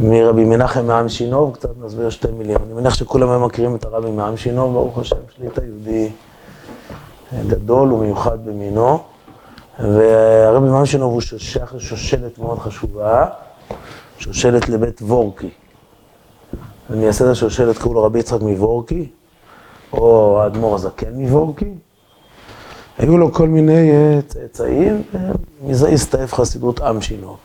מרבי מנחם מעם שינוב, קצת נסביר שתי מילים. אני מניח שכולם היום מכירים את הרבי מעם שינוב, ברוך השם, שליטה יהודי גדול ומיוחד במינו. והרבי מעם שינוב הוא שייך לשושלת מאוד חשובה, שושלת לבית וורקי. ומייסד השושלת קראו לו רבי יצחק מוורקי, או האדמו"ר הזקן מוורקי. היו לו כל מיני אה, צאצאים, ומזה הסתעף חסידות עם שינוב.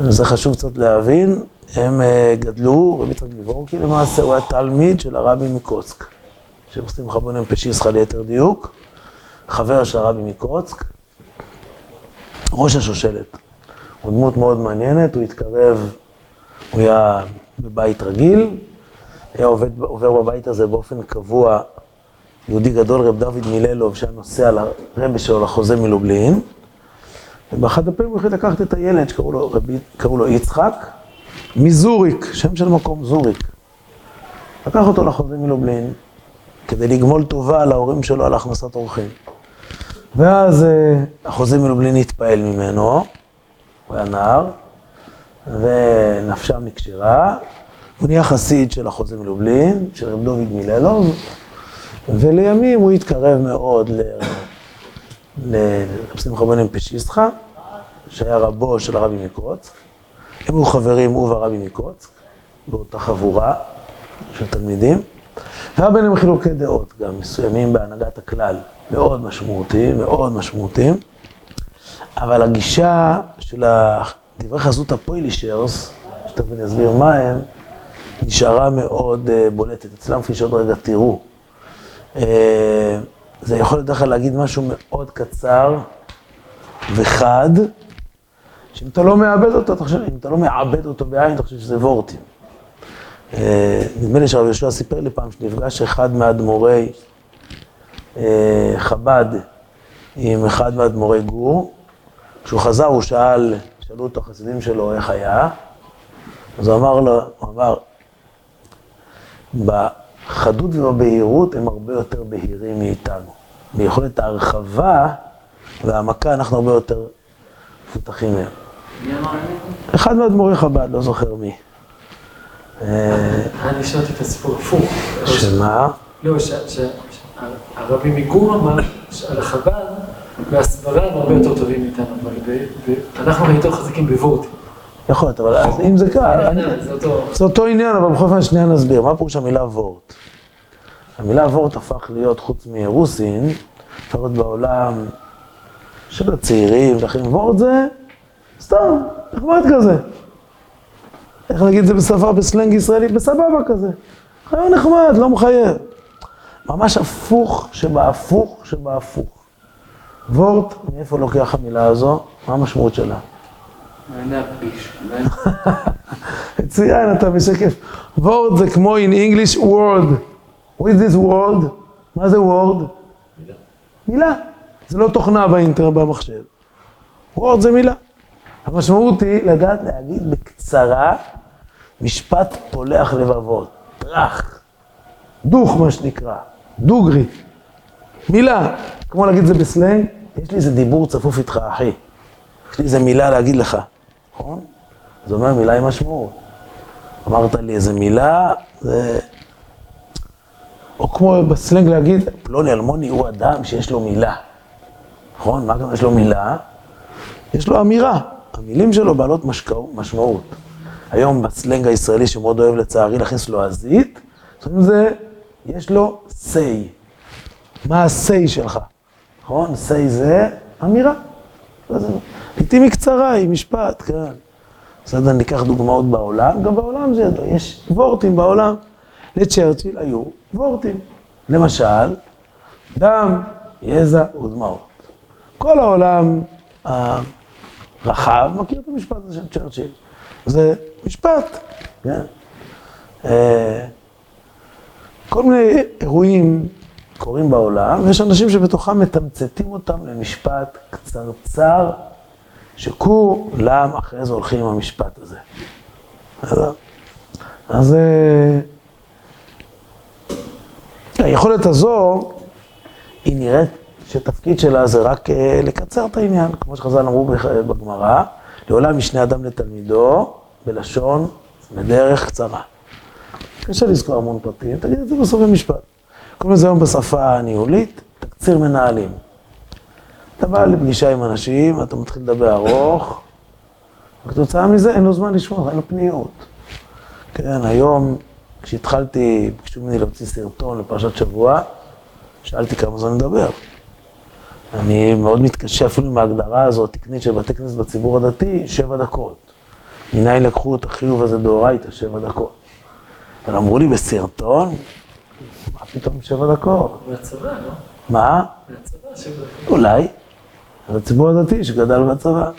זה חשוב קצת להבין, הם אה, גדלו, רבי יצחק ליבורקי למעשה, הוא היה תלמיד של הרבי מקוצק, שעושים חבונים פשיסחה ליתר דיוק, חבר של הרבי מקוצק, ראש השושלת. הוא דמות מאוד מעניינת, הוא התקרב, הוא היה בבית רגיל, היה עובד, עובר בבית הזה באופן קבוע יהודי גדול, רב דוד מיללוב, שהיה נוסע לרבי שלו לחוזה מלובלין. ובאחד הפעמים הוא החליט לקחת את הילד שקראו לו, רבי, לו יצחק, מזוריק, שם של מקום, זוריק. לקח אותו לחוזה מלובלין, כדי לגמול טובה להורים שלו על הכנסת אורחים. ואז אה, החוזה מלובלין התפעל ממנו, הוא היה נער, ונפשם נקשרה, הוא נהיה חסיד של החוזה מלובלין, של רב דוד מיללוב, ולימים הוא התקרב מאוד. לרב שמחה בן פשיסטחה, שהיה רבו של הרבי מקוצק. הם היו חברים, הוא והרבי מקוצק, באותה חבורה של תלמידים. והיה ביניהם חילוקי דעות גם מסוימים בהנהגת הכלל, מאוד משמעותיים, מאוד משמעותיים. אבל הגישה של דברי חזות הפוילישרס, שתכף אני אסביר מה הם, נשארה מאוד אה, בולטת. אצלם, כפי שעוד רגע תראו. אה, זה יכול בדרך כלל להגיד משהו מאוד קצר וחד, שאם אתה לא מאבד אותו, אתה חושב, אם אתה לא מעבד אותו בעין, אתה חושב שזה וורטים. אה, נדמה לי שהרב יהושע סיפר לי פעם שנפגש אחד מאדמו"רי אה, חב"ד עם אחד מאדמו"רי גור. כשהוא חזר, הוא שאל, שאלו אותו החסידים שלו איך היה, אז הוא אמר לו, הוא אמר, בחדות ובבהירות הם הרבה יותר בהירים מאיתנו. ביכולת ההרחבה והעמקה אנחנו הרבה יותר מפותחים מהם. אחד מאדמו"רי חב"ד, לא זוכר מי. אני שמעתי את הסיפור הפוך. שמה? לא, שהרבי מגור אמר על החב"ד והסברה הם הרבה יותר טובים מאיתנו, אבל אנחנו יותר חזקים בוורטים. יכול להיות, אבל אז אם זה ככה, זה אותו עניין, אבל בכל אופן שנייה נסביר, מה פירוש המילה וורט? המילה וורט הפך להיות, חוץ מרוסין, להיות בעולם של הצעירים, לכן וורט זה סתם, נחמד כזה. איך נגיד את זה בשפה, בסלנג ישראלי? בסבבה כזה. חייב נחמד, לא מחייב. ממש הפוך שבהפוך שבהפוך. וורט, מאיפה לוקח המילה הזו? מה המשמעות שלה? מצוין, אתה בשקף. וורד זה כמו in English word. What is this word? מה זה word? מילה. מילה. זה לא תוכנה באינטרנט במחשב. word זה מילה. המשמעות היא לדעת להגיד בקצרה משפט פולח לבבות. טראח. דוך, מה שנקרא. דוגרי. מילה. כמו להגיד זה בסלנג, יש לי איזה דיבור צפוף איתך, אחי. יש לי איזה מילה להגיד לך. נכון? זה אומר מילה עם משמעות. אמרת לי איזה מילה, זה... או כמו בסלנג להגיד, פלוני אלמוני הוא אדם שיש לו מילה. נכון? מה גם יש לו מילה? יש לו אמירה. המילים שלו בעלות משמעות. היום בסלנג הישראלי שמאוד אוהב לצערי להכניס לו עזית, זאת אומרת זה, יש לו say. מה ה-say שלך? נכון? say זה אמירה. לעתים היא קצרה, היא משפט, כן. בסדר, ניקח דוגמאות בעולם, גם בעולם זה ידוע, יש וורטים בעולם. לצ'רצ'יל היו וורטים. למשל, דם, יזע ודמעות. כל העולם הרחב מכיר את המשפט הזה של צ'רצ'יל. זה משפט, כן. אה, כל מיני אירועים קורים בעולם, ויש אנשים שבתוכם מתמצתים אותם למשפט קצרצר, שכולם אחרי זה הולכים עם המשפט הזה. אז אה, היכולת הזו, היא נראית שתפקיד שלה זה רק אה, לקצר את העניין, כמו שחז"ל אמרו בגמרא, לעולם משנה אדם לתלמידו, בלשון, בדרך קצרה. קשה לזכור המון פרטים, תגיד את זה בסוף המשפט. קוראים לזה היום בשפה הניהולית, תקציר מנהלים. אתה בא לפגישה עם אנשים, אתה מתחיל לדבר ארוך, וכתוצאה מזה אין לו זמן לשמוע, אין לו פניות. כן, היום, כשהתחלתי, ביקשו ממני להוציא סרטון לפרשת שבוע, שאלתי כמה זמן לדבר. אני מאוד מתקשה אפילו עם ההגדרה הזאת, תקנית של בתי כנסת בציבור הדתי, שבע דקות. מניין לקחו את החיוב הזה דאורייתא, שבע דקות. אבל אמרו לי בסרטון, מה פתאום שבע דקות? מהצבא, לא? מה? מהצבא, שבע דקות. אולי. הציבור הדתי שגדל בצבא.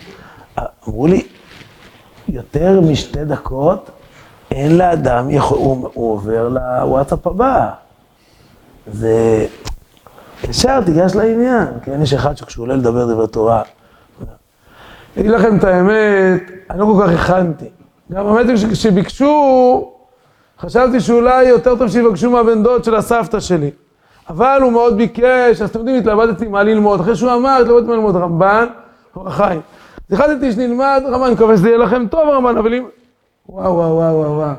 אמרו לי, יותר משתי דקות, אין לאדם, יכול, הוא, הוא עובר לוואטסאפ הבא. זה... ישר תיגש לעניין, כן? יש אחד שכשהוא עולה לדבר דבר תורה, אגיד לכם את האמת, אני לא כל כך הכנתי. גם האמת היא שכשביקשו, חשבתי שאולי יותר טוב שיבקשו מהבן דוד של הסבתא שלי. אבל הוא מאוד ביקש, אז אתם יודעים, התלבטתי מה ללמוד. אחרי שהוא אמר, התלבטתי מה ללמוד, רמב"ן, אור החיים. אז החלטתי שנלמד רמב"ן, אני מקווה שזה יהיה לכם טוב רמב"ן, אבל אם... וואו, וואו, וואו, וואו.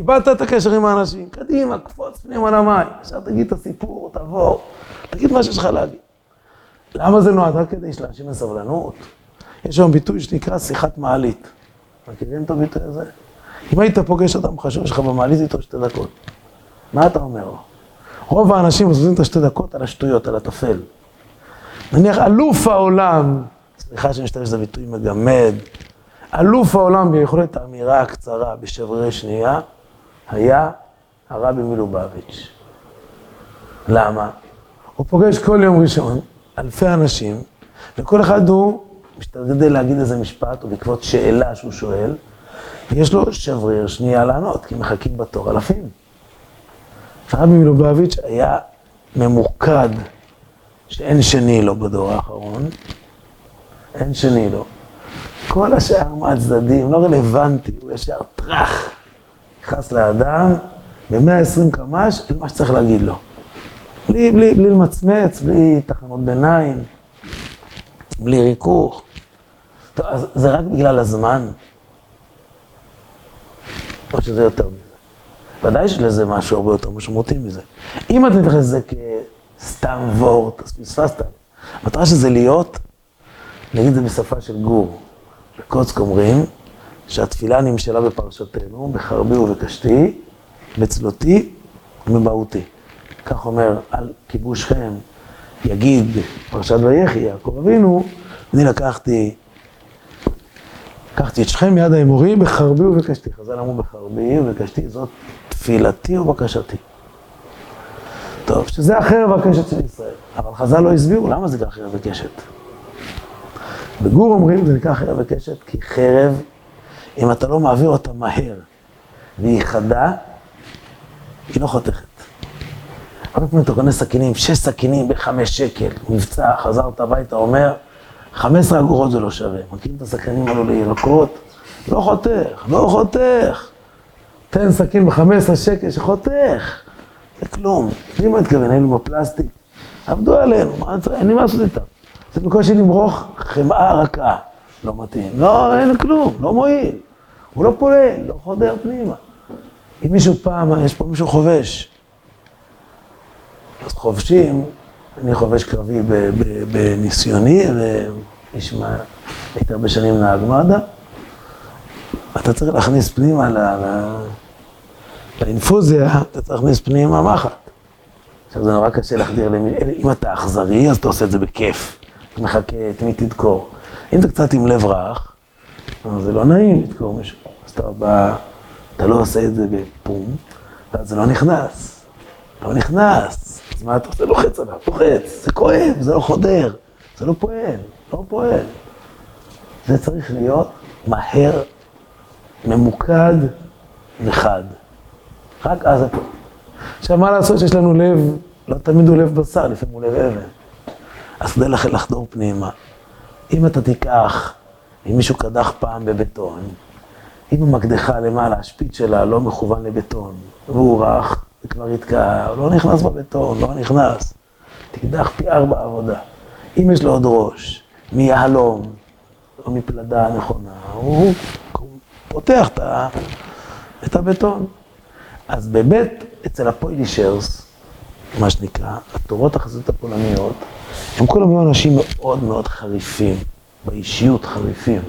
איבדת את הקשר עם האנשים, קדימה, קפוץ פנימה למים, עכשיו תגיד את הסיפור, תבוא, תגיד מה שיש לך להגיד. למה זה נועד? רק כדי שלאנשים אין סבלנות. יש היום ביטוי שנקרא שיחת מעלית. מכירים את הביטוי הזה? אם היית פוגש אדם חשוב שלך במעלית איתו שתי דקות, מה אתה אומר? רוב האנשים עושים את השתי דקות על השטויות, על הטפל. נניח אלוף העולם, סליחה שאני משתמש בזה ביטוי מגמד, אלוף העולם ביכולת האמירה הקצרה בשברי שנייה, היה הרבי מלובביץ'. למה? הוא פוגש כל יום ראשון אלפי אנשים, וכל אחד הוא משתדל להגיד איזה משפט, או בעקבות שאלה שהוא שואל, ויש לו שבריר שנייה לענות, כי מחכים בתור אלפים. הרבי מלובביץ' היה ממוקד, שאין שני לו בדור האחרון, אין שני לו. כל השאר מהצדדים, לא רלוונטי, הוא ישר טראח, נכנס לאדם, ב-120 קמ"ש, מה שצריך להגיד לו. בלי, בלי, בלי למצמץ, בלי תחנות ביניים, בלי ריכוך. טוב, אז זה רק בגלל הזמן? או שזה יותר מזה? ודאי שיש לזה משהו הרבה יותר משמעותי מזה. אם את מתייחסת לזה כסתם וורט, אז פספסת. המטרה שזה להיות, נגיד זה בשפה של גור. בקוצק אומרים שהתפילה נמשלה בפרשתנו, בחרבי ובקשתי, בצלותי ובמהותי. כך אומר על כיבוש חם, יגיד פרשת ויחי, יעקב אבינו, אני לקחתי, לקחתי את שכם מיד האמורי בחרבי ובקשתי. חז"ל אמרו בחרבי ובקשתי, זאת תפילתי ובקשתי. טוב, שזה החרב הקשת של ישראל. אבל חז"ל לא הסבירו למה זה נקרא חרב וקשת. בגור אומרים זה נקרא חרב וקשת כי חרב, אם אתה לא מעביר אותה מהר והיא חדה, היא לא חותכת. הרבה פעמים אתה קונה סכינים, שש סכינים בחמש שקל, מבצע, חזרת הביתה, אומר, חמש עשרה אגורות זה לא שווה. מכירים את הסכינים האלו לירקות? לא חותך, לא חותך. תן סכין בחמש עשרה שקל שחותך. זה כלום. מי מה התכוון? היינו בפלסטיק. עבדו עלינו, אין לי מה לעשות איתם. זה בקושי למרוח חמאה רכה. לא מתאים. לא, אין כלום, לא מועיל. הוא לא פועל, לא חודר פנימה. אם מישהו פעם, יש פה מישהו חובש. אז חובשים, אני חובש קרבי בניסיוני, ונשמע, הייתי הרבה שנים נהג מד"א. אתה צריך להכניס פנימה ל... לאינפוזיה, אתה צריך להכניס פנימה מחט. עכשיו זה נורא קשה להחדיר למי... אם אתה אכזרי, אז אתה עושה את זה בכיף. אתה מחכה את מי תדקור. אם אתה קצת עם לב רך, זה לא נעים לדקור מישהו. אז אתה בא, אתה לא עושה את זה בפום, ואז זה לא נכנס. לא נכנס. אז מה אתה עושה? לוחץ עליו, לוחץ. זה כואב, זה לא חודר. זה לא פועל, לא פועל. זה צריך להיות מהר, ממוקד וחד. רק אז הכל. עכשיו, מה לעשות שיש לנו לב, לא תמיד הוא לב בשר, לפעמים הוא לב אבן. אז כדי לחדור פנימה. אם אתה תיקח, אם מישהו קדח פעם בבטון, אם המקדחה למעלה, השפיץ שלה לא מכוון לבטון, והוא רך, זה כבר יתקע, הוא לא נכנס בבטון, לא נכנס. תקדח פי ארבע עבודה. אם יש לו עוד ראש, מיהלום, לא מפלדה נכונה, הוא, פותח את הבטון. אז באמת, אצל הפוילישרס, מה שנקרא, התורות החסידות הפולניות, הם כולם היו אנשים מאוד מאוד חריפים, באישיות חריפים.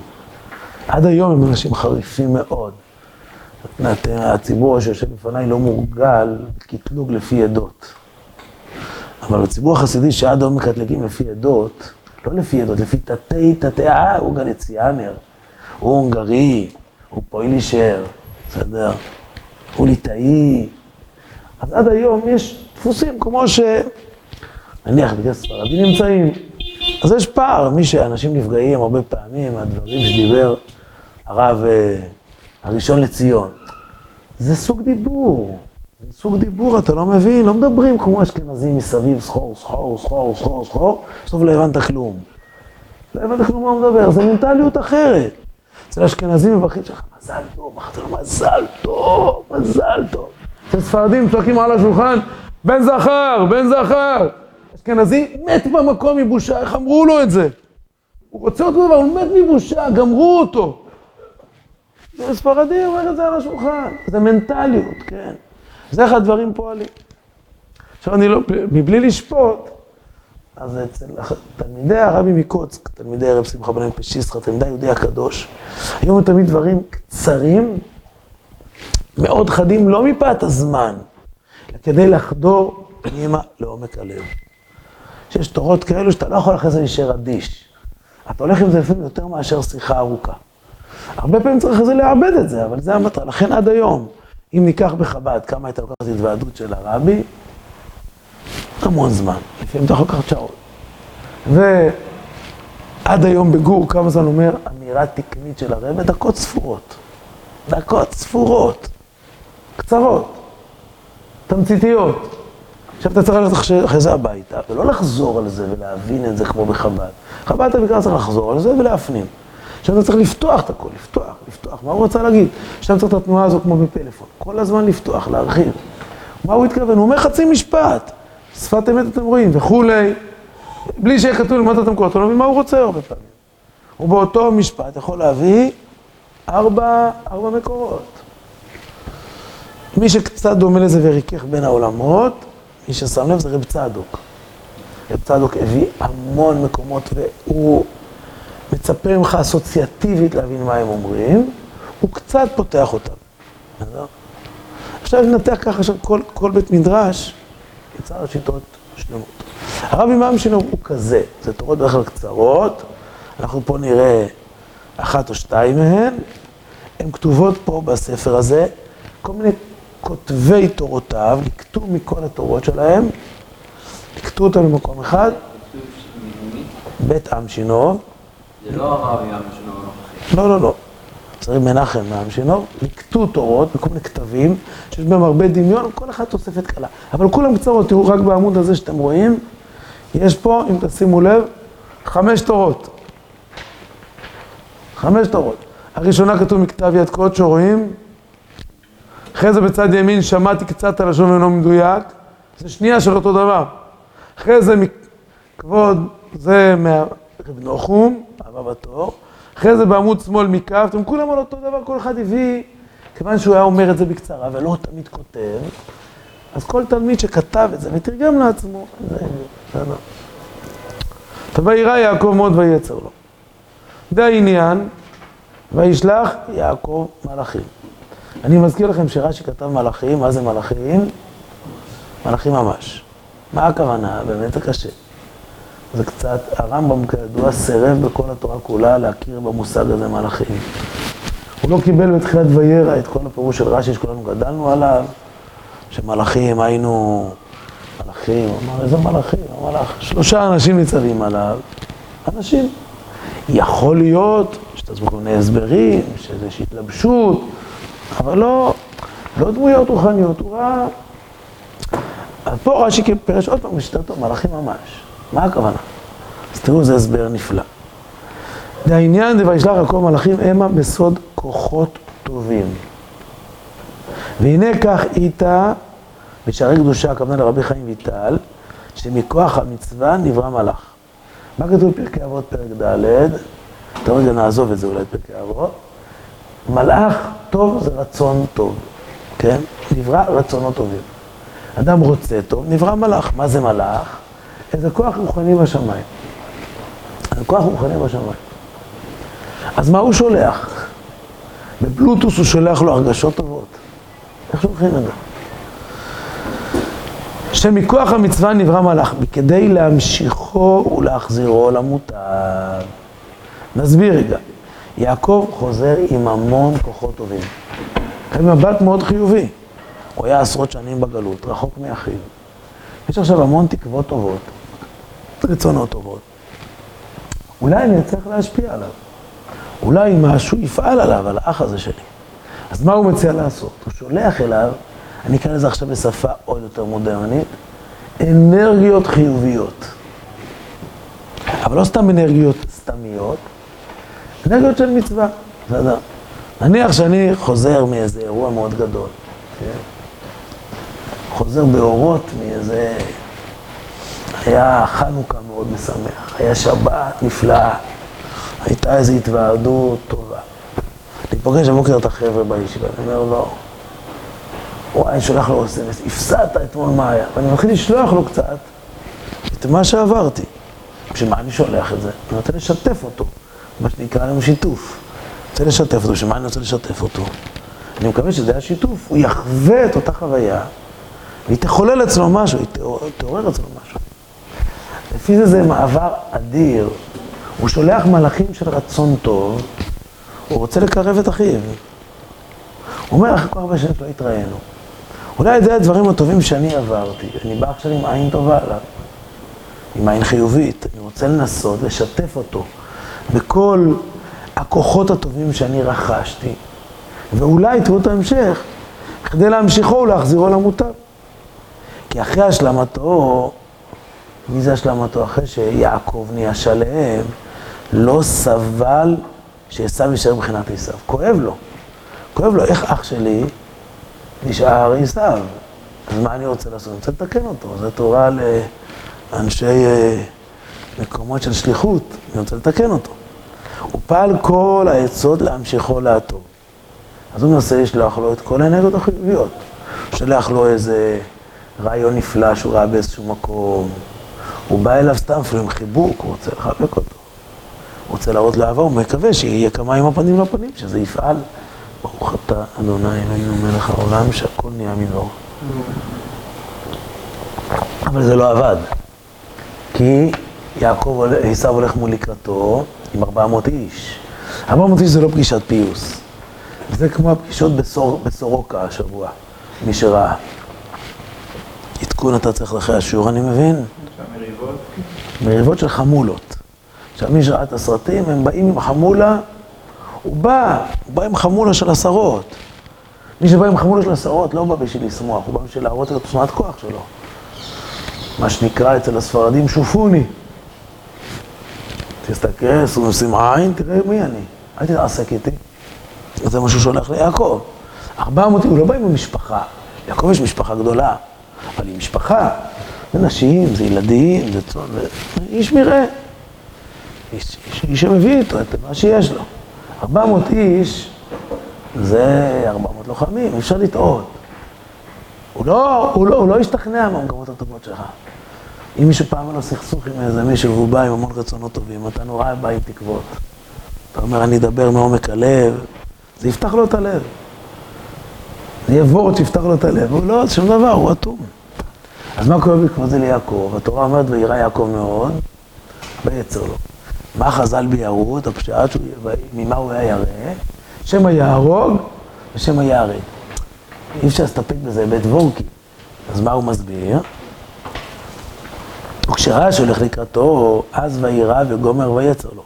עד היום הם אנשים חריפים מאוד. הציבור שיושב לפניי לא מורגל קטלוג לפי עדות. אבל הציבור החסידי שעד היום מקטלגים לפי עדות, לא לפי עדות, לפי תתי תתי, אה, הוא גלציאנר, הוא הונגרי, הוא פוילישר, בסדר? הוא ליטאי. אז עד היום יש דפוסים כמו ש... נניח בגלל ספרדים נמצאים. אז יש פער, מי שאנשים נפגעים הרבה פעמים מהדברים שדיבר הרב אה, הראשון לציון. זה סוג דיבור, זה סוג דיבור, אתה לא מבין? לא מדברים כמו אשכנזים מסביב, סחור, סחור, סחור, סחור, סחור, בסוף לא הבנת כלום. לא הבנת כלום מה הוא מדבר, זה מנטליות אחרת. אצל האשכנזים מברכים שלך, מזל טוב, אמרת לו, מזל טוב, מזל טוב. אצל ספרדים צועקים על השולחן, בן זכר, בן זכר. אשכנזי מת במקום מבושה, איך אמרו לו את זה? הוא רוצה אותו דבר, הוא מת מבושה, גמרו אותו. ספרדי אומר את זה על השולחן, זה מנטליות, כן. זה איך הדברים פועלים. עכשיו אני לא, מבלי לשפוט, אז אצל תלמידי הרבי מקוצק, תלמידי רב שמחה בן פשיסטרה, תלמידי היהודי הקדוש, היו תמיד דברים קצרים, מאוד חדים, לא מפאת הזמן, אלא כדי לחדור פנימה לעומק הלב. שיש תורות כאלו שאתה לא יכול אחרי זה להישאר אדיש. אתה הולך עם זה לפעמים יותר מאשר שיחה ארוכה. הרבה פעמים צריך אחרי זה לעבד את זה, אבל זה המטרה. לכן עד היום, אם ניקח בחב"ד כמה הייתה לוקחת התוועדות של הרבי, המון זמן, לפעמים אתה יכול לקחת שעות. ועד היום בגור, כמה זמן אומר אמירה תקנית של הרבי? דקות ספורות. דקות ספורות. קצרות. תמציתיות. עכשיו אתה צריך ללכת אחרי זה הביתה, ולא לחזור על זה ולהבין את זה כמו בחב"ד. חב"ד אתה בעיקר צריך לחזור על זה ולהפנים. עכשיו אתה צריך לפתוח את הכל, לפתוח, לפתוח. מה הוא רצה להגיד? עכשיו צריך את התנועה הזו כמו בפלאפון. כל הזמן לפתוח, להרחיב. מה הוא התכוון? הוא אומר חצי משפט. שפת אמת אתם רואים, וכולי. בלי שיהיה כתוב למטה את המקורות, אתה לא מבין מה הוא רוצה הרבה פעמים. הוא באותו משפט יכול להביא ארבע, ארבע מקורות. מי שקצת דומה לזה וריכך בין העולמות, מי ששם לב זה רב צדוק. רב צדוק הביא המון מקומות והוא מצפה ממך אסוציאטיבית להבין מה הם אומרים, הוא קצת פותח אותם. עכשיו ננתח ככה שכל כל בית מדרש יצא לשיטות שלמות. הרבי ממשינוב הוא כזה, זה תורות בדרך כלל קצרות, אנחנו פה נראה אחת או שתיים מהן, הן כתובות פה בספר הזה, כל מיני כותבי תורותיו, לקטו מכל התורות שלהם, לקטו אותם למקום אחד, בית עם שינוב. זה לא הרבי עם שינוב הנוכחי. לא, לא, לא. צריך מנחם מעם שינוב, לקטו תורות בכל מיני כתבים, שיש בהם הרבה דמיון, כל אחד תוספת קלה. אבל כולם קצרות, תראו רק בעמוד הזה שאתם רואים, יש פה, אם תשימו לב, חמש תורות. חמש תורות. הראשונה כתוב מכתב יד קודשו, רואים? אחרי זה בצד ימין שמעתי קצת הלשון אינו מדויק, זה שנייה של אותו דבר. אחרי זה כבוד, זה מהרב נוחום, הבא בתור. אחרי זה בעמוד שמאל מקו, אתם כולם על אותו דבר, כל אחד הביא, כיוון שהוא היה אומר את זה בקצרה ולא תמיד כותב, אז כל תלמיד שכתב את זה ותרגם לעצמו, זה בסדר. וירא יעקב מאוד ויצר לו. זה העניין, וישלח יעקב מלאכים. אני מזכיר לכם שרש"י כתב מלאכים, מה זה מלאכים? מלאכים ממש. מה הכוונה? באמת זה קשה. זה קצת, הרמב"ם כידוע סירב בכל התורה כולה להכיר במושג הזה מלאכים. הוא לא קיבל בתחילת וירא את כל הפירוש של רש"י שכולנו גדלנו עליו, שמלאכים היינו מלאכים, הוא אמר איזה מלאכים, המלאך, שלושה אנשים ניצבים עליו, אנשים. יכול להיות שתעזבו כל מיני הסברים, שזה איזושהי התלבשות, אבל לא, לא דמויות רוחניות, הוא ראה... אז פה רש"י פירש עוד פעם בשיטתו, מלאכים ממש. מה הכוונה? אז תראו, זה הסבר נפלא. והעניין זה וישלח יעקב מלאכים המה בסוד כוחות טובים. והנה כך איתה בשערי קדושה, הכוונה לרבי חיים ויטל, שמכוח המצווה נברא מלאך. מה כתוב בפרקי אבות פרק ד'? טוב, רגע נעזוב את זה אולי פרקי אבות. מלאך טוב זה רצון טוב, כן? נברא רצונות טובים. אדם רוצה טוב, נברא מלאך. מה זה מלאך? איזה כוח רוחני בשמיים. זה כוח רוחני בשמיים. אז מה הוא שולח? בבלוטוס הוא שולח לו הרגשות טובות. איך שולחים את זה? שמכוח המצווה נברא מלאך, כדי להמשיכו ולהחזירו למוטב. נסביר רגע. יעקב חוזר עם המון כוחות טובים. מבט מאוד חיובי. הוא היה עשרות שנים בגלות, רחוק מאחיו. יש עכשיו המון תקוות טובות, רצונות טובות. אולי אני אצליח להשפיע עליו. אולי משהו יפעל עליו, על האח הזה שלי. אז מה הוא מציע לעשות? הוא שולח אליו, אני אקרא לזה עכשיו בשפה עוד יותר מודרנית, אנרגיות חיוביות. אבל לא סתם אנרגיות אנרגיות של מצווה, בסדר? נניח שאני חוזר מאיזה אירוע מאוד גדול, כן? חוזר באורות מאיזה... היה חנוכה מאוד משמח, היה שבת נפלאה, הייתה איזו התוועדות טובה. אני פוגש הבוקר את החבר'ה בישיבה, אני אומר לו, וואי, אני שולח לו אס.אם.אס, הפסדת אתמול מה היה, ואני מתחיל לשלוח לו קצת את מה שעברתי. בשביל מה אני שולח את זה? אני רוצה לשתף אותו, מה שנקרא לנו שיתוף. רוצה לשתף אותו, בשביל מה אני רוצה לשתף אותו? אני מקווה שזה היה שיתוף, הוא יחווה את אותה חוויה, והיא תחולל אצלו משהו, היא תעורר אצלו משהו. לפי זה זה מעבר אדיר. הוא שולח מלאכים של רצון טוב, הוא רוצה לקרב את אחיו. הוא אומר, אחרי כל הרבה שנים שלא התראינו. אולי זה הדברים הטובים שאני עברתי, אני בא עכשיו עם עין טובה עליו, עם עין חיובית. אני רוצה לנסות לשתף אותו בכל הכוחות הטובים שאני רכשתי, ואולי תראו את ההמשך, כדי להמשיכו ולהחזירו למוטב. כי אחרי השלמתו, מי זה השלמתו? אחרי שיעקב נהיה שלם, לא סבל שעשו יישאר מבחינת עשו. כואב לו. כואב לו, איך אח שלי נשאר עשו? אז מה אני רוצה לעשות? אני רוצה לתקן אותו. זו תורה לאנשי אה, מקומות של שליחות, אני רוצה לתקן אותו. הוא פעל כל העצות להמשיכו להטוב. אז הוא מנסה לשלוח לו את כל האנרגיות החיוביות. הוא שולח לו איזה רעיון נפלא שהוא ראה באיזשהו מקום. הוא בא אליו סתם אפילו עם חיבוק, הוא רוצה לחבק אותו. הוא רוצה להראות לאהבה, הוא מקווה שיהיה כמה עם הפנים לפנים, שזה יפעל. ברוך אתה, אדוני אלוהינו מלך העולם, שהכל נהיה מנור. אבל זה לא עבד. כי יעקב, עשיו הולך מול לקראתו עם 400 איש. 400 איש זה לא פגישת פיוס. זה כמו הפגישות בסור, בסורוקה השבוע, מי שראה. עדכון אתה צריך אחרי השיעור, אני מבין? מריבות? מריבות של חמולות. עכשיו, מי שראה את הסרטים, הם באים עם חמולה, הוא בא, הוא בא עם חמולה של עשרות. מי שבא עם חמולה של עשרות לא בא בשביל לשמוח, הוא בא בשביל להראות את עוצמת כוח שלו. מה שנקרא אצל הספרדים שופוני. תסתכל, שים עין, תראה מי אני. אל תתעסק איתי. זה מה שהוא שולח ליעקב. ארבע מאות, הוא לא בא עם המשפחה. יעקב יש משפחה גדולה, אבל היא משפחה. זה נשים, זה ילדים, זה צאן, זה איש מרעה. איש, איש, איש שמביא איתו את מה שיש לו. ארבע מאות איש זה ארבע מאות לוחמים, אי אפשר לטעות. הוא לא, הוא לא, הוא לא השתכנע מהמקומות הטובות שלך. אם מישהו פעם היה לו סכסוך עם איזה מישהו והוא בא עם המון רצונות טובים, אתה נורא בא עם תקוות. אתה אומר, אני אדבר מעומק הלב, זה יפתח לו את הלב. זה יהיה וורד שיפתח לו את הלב, הוא לא, שום דבר, הוא אטום. אז מה קורה בעקבות זה ליעקב? התורה אומרת, וירא יעקב מאוד, ויצר לו. מה חז"ל ביארו? את הפשט, ממה הוא היה ירא? שמא יהרוג ושמא יהרג. אי אפשר להסתפק בזה בית וורקי. אז מה הוא מסביר? וכשראה שהולך לקראתו, אז וירא וגומר ויצר לו.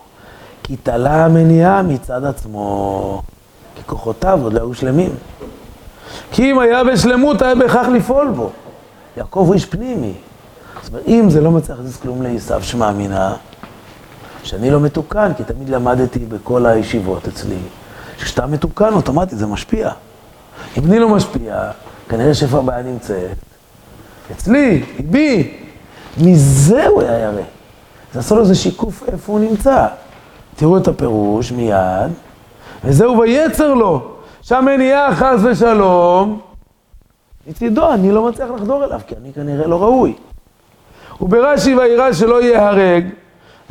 כי תלה המניעה מצד עצמו, כי כוחותיו עוד לא היו שלמים. כי אם היה בשלמות, היה בהכרח לפעול בו. יעקב הוא איש פנימי. זאת אומרת, אם זה לא מצליח להכניס כלום לעשו, שמע מינה, שאני לא מתוקן, כי תמיד למדתי בכל הישיבות אצלי, שכשאתה מתוקן, אוטומטית זה משפיע. אם אני לא משפיע, כנראה שאיפה הבעיה נמצאת. אצלי, בי. מזה הוא היה ירא. זה עשו לו איזה שיקוף איפה הוא נמצא. תראו את הפירוש מיד, וזהו ויצר לו, שם אין יהיה חס ושלום, מצידו אני לא מצליח לחדור אליו, כי אני כנראה לא ראוי. וברש"י וירא שלא ייהרג,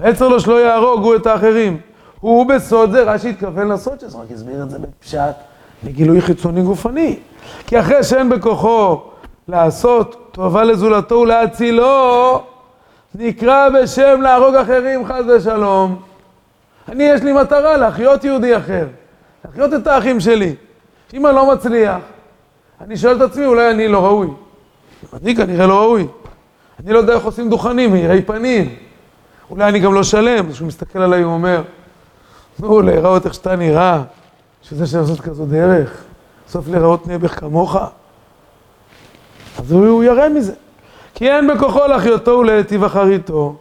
ויצר לו שלא יהרוג הוא את האחרים. הוא בסוד זה, רש"י התכוון לעשות שזה, רק הסביר את זה בפשט, בגילוי חיצוני גופני. כי אחרי שאין בכוחו לעשות טובה לזולתו ולהצילו, נקרא בשם להרוג אחרים חס ושלום. אני, יש לי מטרה להחיות יהודי אחר, להחיות את האחים שלי. אם אני לא מצליח, אני שואל את עצמי, אולי אני לא ראוי. אני כנראה לא ראוי. אני לא יודע איך עושים דוכנים, מאירי פנים. אולי אני גם לא שלם, כשהוא מסתכל עליי הוא אומר, נו, להיראות איך שאתה נראה, שזה שעושות כזו דרך, סוף להיראות נעבך כמוך. אז הוא, ירא מזה. כי אין בכוחו להחיותו ולהיטיב אחריתו.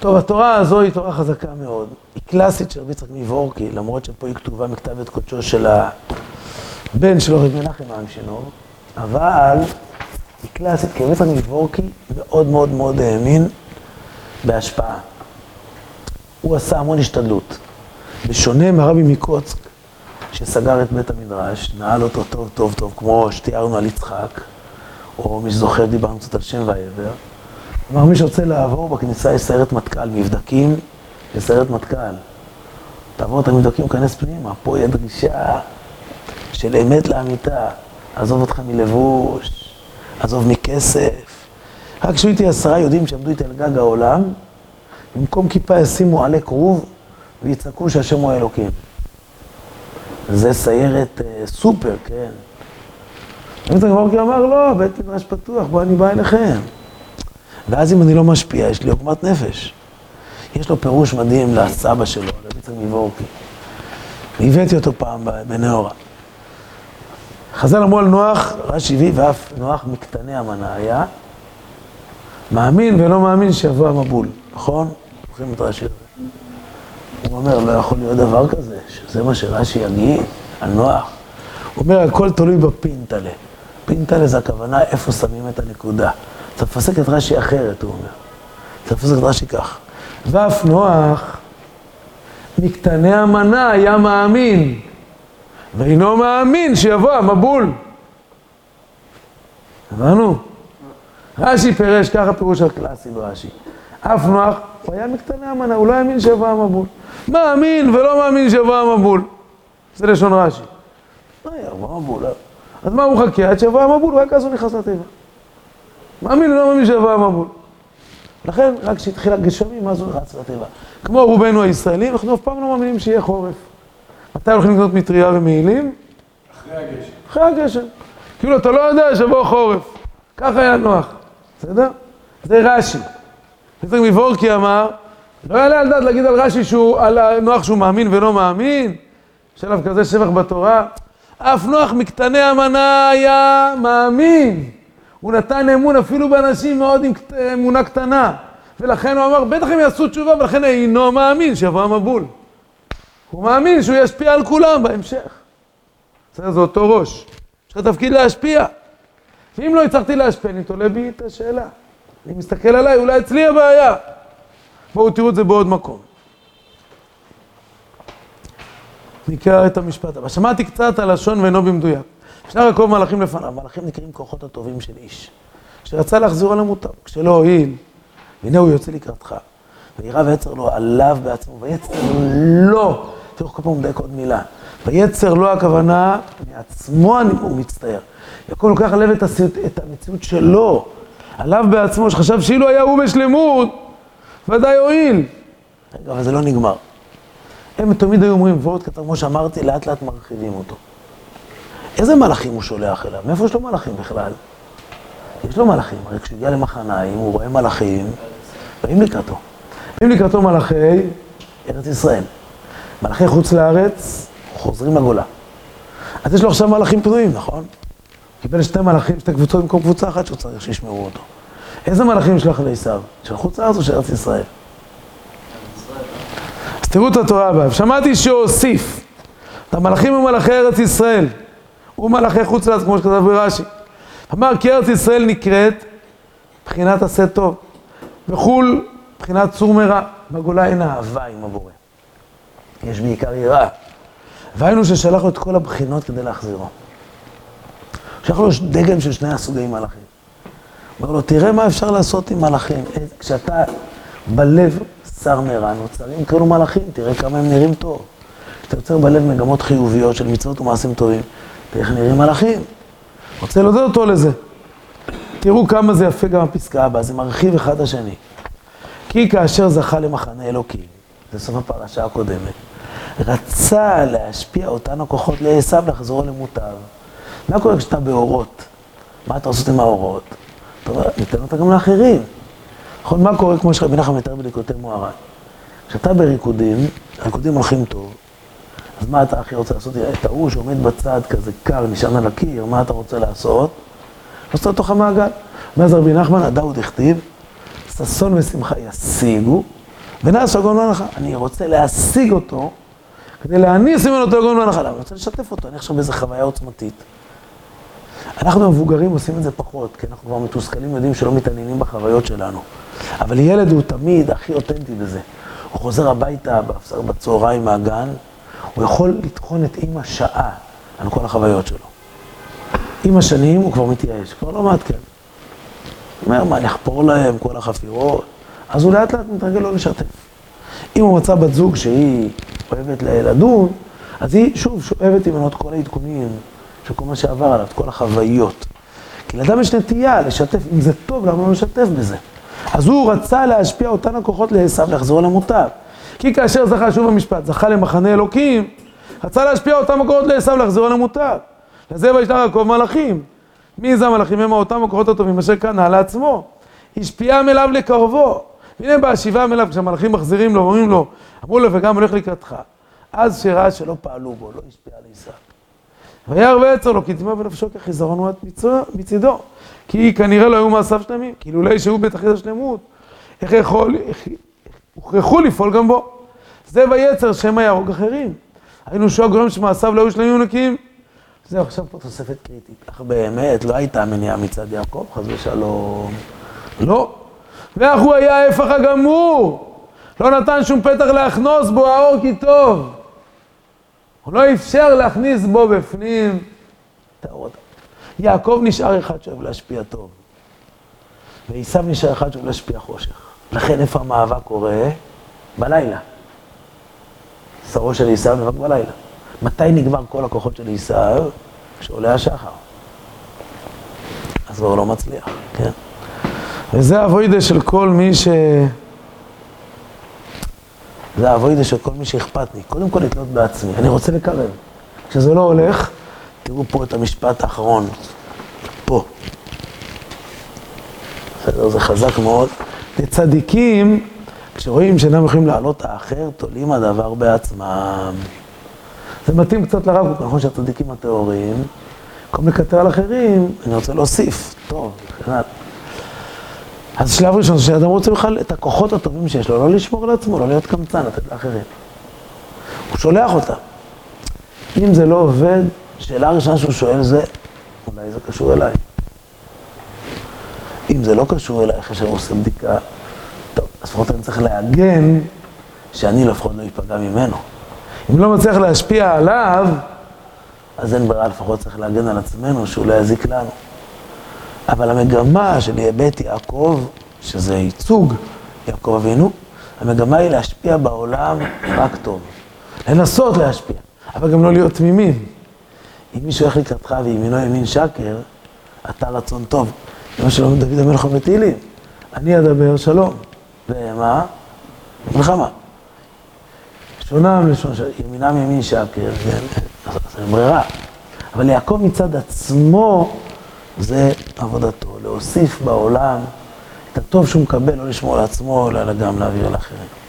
טוב, התורה הזו היא תורה חזקה מאוד. היא קלאסית של רבי יצחק מוורקי, למרות שפה היא כתובה מכתב את קודשו של הבן שלו, רבי מנחם האמשינור, אבל היא קלאסית, כי רבי יצחק מוורקי מאוד מאוד מאוד האמין בהשפעה. הוא עשה המון השתדלות. בשונה מהרבי מקוצק, שסגר את בית המדרש, נעל אותו טוב טוב טוב, כמו שתיארנו על יצחק, או מי שזוכר דיברנו קצת על שם ועבר. כלומר, מי שרוצה לעבור בכניסה יש סיירת מטכ"ל, מבדקים לסיירת מטכ"ל. תעבור את המבדקים, כנס פנימה, פה יהיה דרישה של אמת לאמיתה. עזוב אותך מלבוש, עזוב מכסף. רק כשהוא איתי עשרה יהודים שעמדו איתי על גג העולם, במקום כיפה ישימו עלי כרוב ויצעקו שהשם הוא האלוקים. זה סיירת uh, סופר, כן. רבי מורקי אמר, לא, בית מדרש פתוח, בוא אני בא אליכם. ואז אם אני לא משפיע, יש לי עוגמת נפש. יש לו פירוש מדהים לסבא שלו, רבי יצחק מוורקי. הבאתי אותו פעם בנאורה. חז"ל אמרו על נוח, רש"י הביא, ואף נוח מקטני המנה היה, מאמין ולא מאמין שיבוא המבול, נכון? זוכרים את רש"י הזה. הוא אומר, לא יכול להיות דבר כזה, שזה מה שרש"י יגיד על. הוא אומר, הכל תלוי בפינטלה. פינטלה זה הכוונה איפה שמים את הנקודה. צריך לפסק את רש"י אחרת, הוא אומר. צריך לפסק את רש"י כך. ואף נוח, מקטני המנה היה מאמין, ואינו מאמין שיבוא המבול. הבנו? רש"י פירש, ככה פירוש הקלאסי ברש"י. אף נוח, הוא היה מקטני המנה, הוא לא האמין שיבוא המבול. מאמין ולא מאמין שיבוא המבול. זה לשון רש"י. לא יבוא המבול. אז מה הוא מחכה? עד שיבוא המבול, רק אז הוא נכנס לתיבה. מאמין ולא מאמין שיבוא המבול. לכן, רק כשהתחיל הגשמים, אז הוא רץ לתיבה. כמו רובנו הישראלים, אנחנו אף פעם לא מאמינים שיהיה חורף. מתי הולכים לקנות מטריה ומעילים? אחרי הגשם. אחרי הגשם. כאילו, אתה לא יודע שיבוא חורף. ככה היה נוח. בסדר? זה רש"י. יצחק מוורקי אמר, לא יעלה על דעת להגיד על רש"י שהוא, על נוח שהוא מאמין ולא מאמין, יש עליו כזה שבח בתורה. אף נוח מקטני המנה היה מאמין. הוא נתן אמון אפילו באנשים מאוד עם אמונה קטנה. ולכן הוא אמר, בטח הם יעשו תשובה, ולכן אינו מאמין שיבוא המבול. הוא מאמין שהוא ישפיע על כולם בהמשך. בסדר, זה אותו ראש. יש לך תפקיד להשפיע. ואם לא הצלחתי להשפיע, אני תולה בי את השאלה. אני מסתכל עליי, אולי אצלי הבעיה. בואו תראו את זה בעוד מקום. נקרא את המשפט הבא. שמעתי קצת על לשון ואינו במדויק. שני רקוב מלאכים לפניו, מלאכים נקראים כוחות הטובים של איש, שרצה להחזיר על המוטב, כשלא הועיל, והנה הוא יוצא לקראתך, וירא ויצר לו עליו בעצמו, ויצר לו, תראו כל פעם מדייק עוד מילה, ויצר לו הכוונה, מעצמו הוא מצטער. יעקב לוקח עליו את, את המציאות שלו, עליו בעצמו, שחשב שאילו היה הוא בשלמות, ודאי הועיל. רגע, אבל זה לא נגמר. הם תמיד היו אומרים, ועוד כתב, כמו שאמרתי, לאט לאט מרחיבים אותו. איזה מלאכים הוא שולח אליו? מאיפה יש לו מלאכים בכלל? יש לו מלאכים, הרי כשהוא הגיע למחניים, הוא רואה מלאכים, באים לקראתו. באים לקראתו מלאכי ארץ ישראל. מלאכי חוץ לארץ חוזרים לגולה. אז יש לו עכשיו מלאכים פנויים, נכון? קיבל שתי מלאכים, שתי קבוצות במקום קבוצה אחת שהוא צריך שישמעו אותו. איזה מלאכים יש לך לעשיו? של חוץ לארץ או של ארץ ישראל? אז תראו את התורה הבאה. שמעתי שהוסיף המלאכים ומלאכי ארץ ישראל. ומלאכי חוץ לארץ, כמו שכתב ברש"י. אמר כי ארץ ישראל נקראת בחינת עשה טוב, וחו"ל בחינת צור מרע, בגולה אין אהבה עם הבורא. יש בעיקר יראה. והיינו ששלח לו את כל הבחינות כדי להחזירו. שלח לו דגם של שני הסוגי מלאכים. אומר לו, תראה מה אפשר לעשות עם מלאכים. כשאתה בלב שר מרע, נוצרים כאילו מלאכים, תראה כמה הם נראים טוב. כשאתה יוצר בלב מגמות חיוביות של מצוות ומעשים טובים, תראה איך נראים מלאכים. רוצה להודות אותו לזה. תראו כמה זה יפה גם הפסקה הבאה, זה מרחיב אחד השני. כי כאשר זכה למחנה אלוקים, זה סוף הפרשה הקודמת, רצה להשפיע אותן הכוחות לעשו לחזור למוטב. מה קורה כשאתה באורות? מה אתה עושה עם האורות? אתה אומר, ניתן אותה גם לאחרים. נכון, מה קורה כמו שרבי נחמן מתאר בליקוטי מוהר"ן? כשאתה בריקודים, הריקודים הולכים טוב, אז מה אתה הכי רוצה לעשות? את ההוא שעומד בצד כזה קר, נשען על הקיר, מה אתה רוצה לעשות? לעשות לתוך המעגל. ואז רבי נחמן, הדאוד הכתיב, ששון ושמחה ישיגו, ונעש הגון להנחה. אני רוצה להשיג אותו, כדי להניס ממנו את הגון להנחה. אני רוצה לשתף אותו, אני עכשיו באיזה חוויה עוצמתית. אנחנו המבוגרים עושים את זה פחות, כי אנחנו כבר מתוסכלים, יודעים שלא מתעניינים בחוויות שלנו. אבל ילד הוא תמיד הכי אותנטי בזה. הוא חוזר הביתה בצהריים מהגן, הוא יכול לטחון את אימא שעה על כל החוויות שלו. עם השנים הוא כבר מתייאש, כבר לא מעדכן. הוא אומר, מה, אני אחפור להם כל החפירות? אז הוא לאט לאט מתרגל לא לשתף. אם הוא מצא בת זוג שהיא אוהבת לדון, אז היא שוב שואבת ממנו את כל העדכונים של כל מה שעבר עליו, את כל החוויות. כי לאדם יש נטייה לשתף, אם זה טוב, למה לא לשתף בזה? אז הוא רצה להשפיע אותן הכוחות לעשו לחזור אל המוטב. כי כאשר זכה שוב במשפט, זכה למחנה אלוקים, רצה להשפיע אותם הכוחות לעשו לחזור אל המוטב. לזה וישלח יעקב מלאכים. מי זה המלאכים? הם אותם הכוחות הטובים אשר קנה לעצמו. השפיעם אליו לקרבו. והנה בהשיבם אליו, כשהמלאכים מחזירים לו, אומרים לו, אמרו לו, וגם הולך לקראתך. אז שראה שלא פעלו בו, לא השפיע על עשיו. וירא ויצר לו, כי דמעה בנפשו כחיזרון הוא מצידו. כי כנראה לא היו מעשיו שלמים, כי לולא שהוא בתכלית השלמות, איך יכול, הוכרחו לפעול גם בו. זה ויצר שמא יהרוג אחרים. היינו שוע גורם שמעשיו לא היו שלמים ונקיים. זהו, עכשיו פה תוספת קריטית. אך באמת לא הייתה מניעה מצד יעקב, חס ושלום. לא. ואך הוא היה ההפך הגמור. לא נתן שום פתח להכנוס בו האור כי טוב. הוא לא אפשר להכניס בו בפנים. יעקב נשאר אחד שאוהב להשפיע טוב. ועשיו נשאר אחד שאוהב להשפיע חושך. לכן איפה המאבק קורה? בלילה. שרו של עשיו נאבק בלילה. מתי נגמר כל הכוחות של עשיו? כשעולה השחר. אז כבר לא מצליח, כן? וזה האבוידה של כל מי ש... זה האבוידה של כל מי שאכפת לי. קודם כל לתלות בעצמי, אני רוצה לקרב. כשזה לא הולך, תראו פה את המשפט האחרון. פה. בסדר, זה חזק מאוד. לצדיקים, כשרואים שאינם יכולים לעלות האחר, תולים הדבר בעצמם. זה מתאים קצת לרב, נכון שהצדיקים הטהורים, במקום לקטר על אחרים, אני רוצה להוסיף, טוב, מבחינת. אז שלב ראשון, שאדם רוצה בכלל את הכוחות הטובים שיש לו, לא לשמור על עצמו, לא להיות קמצן, לתת לאחרים. הוא שולח אותם. אם זה לא עובד, שאלה ראשונה שהוא שואל זה, אולי זה קשור אליי. אם זה לא קשור אליי, אחרי שאני עושה בדיקה, טוב, אז לפחות אני צריך להגן שאני לפחות לא אפגע ממנו. אם לא מצליח להשפיע עליו, אז אין ברירה, לפחות צריך להגן על עצמנו, שהוא לא יזיק לנו. אבל המגמה של בית יעקב, שזה ייצוג יעקב אבינו, המגמה היא להשפיע בעולם רק טוב. לנסות להשפיע, אבל גם לא להיות תמימים. אם מישהו הולך לקראתך וימינו ימין שקר, אתה רצון טוב. זה מה שלום דוד המלך בתהילים. אני אדבר שלום. ומה? מלחמה. לשונם לשון, ימינם ימין שקר, כן? אז ברירה. אבל יעקב מצד עצמו, זה עבודתו, להוסיף בעולם את הטוב שהוא מקבל, לא לשמור לעצמו, אלא גם להעביר לאחרים.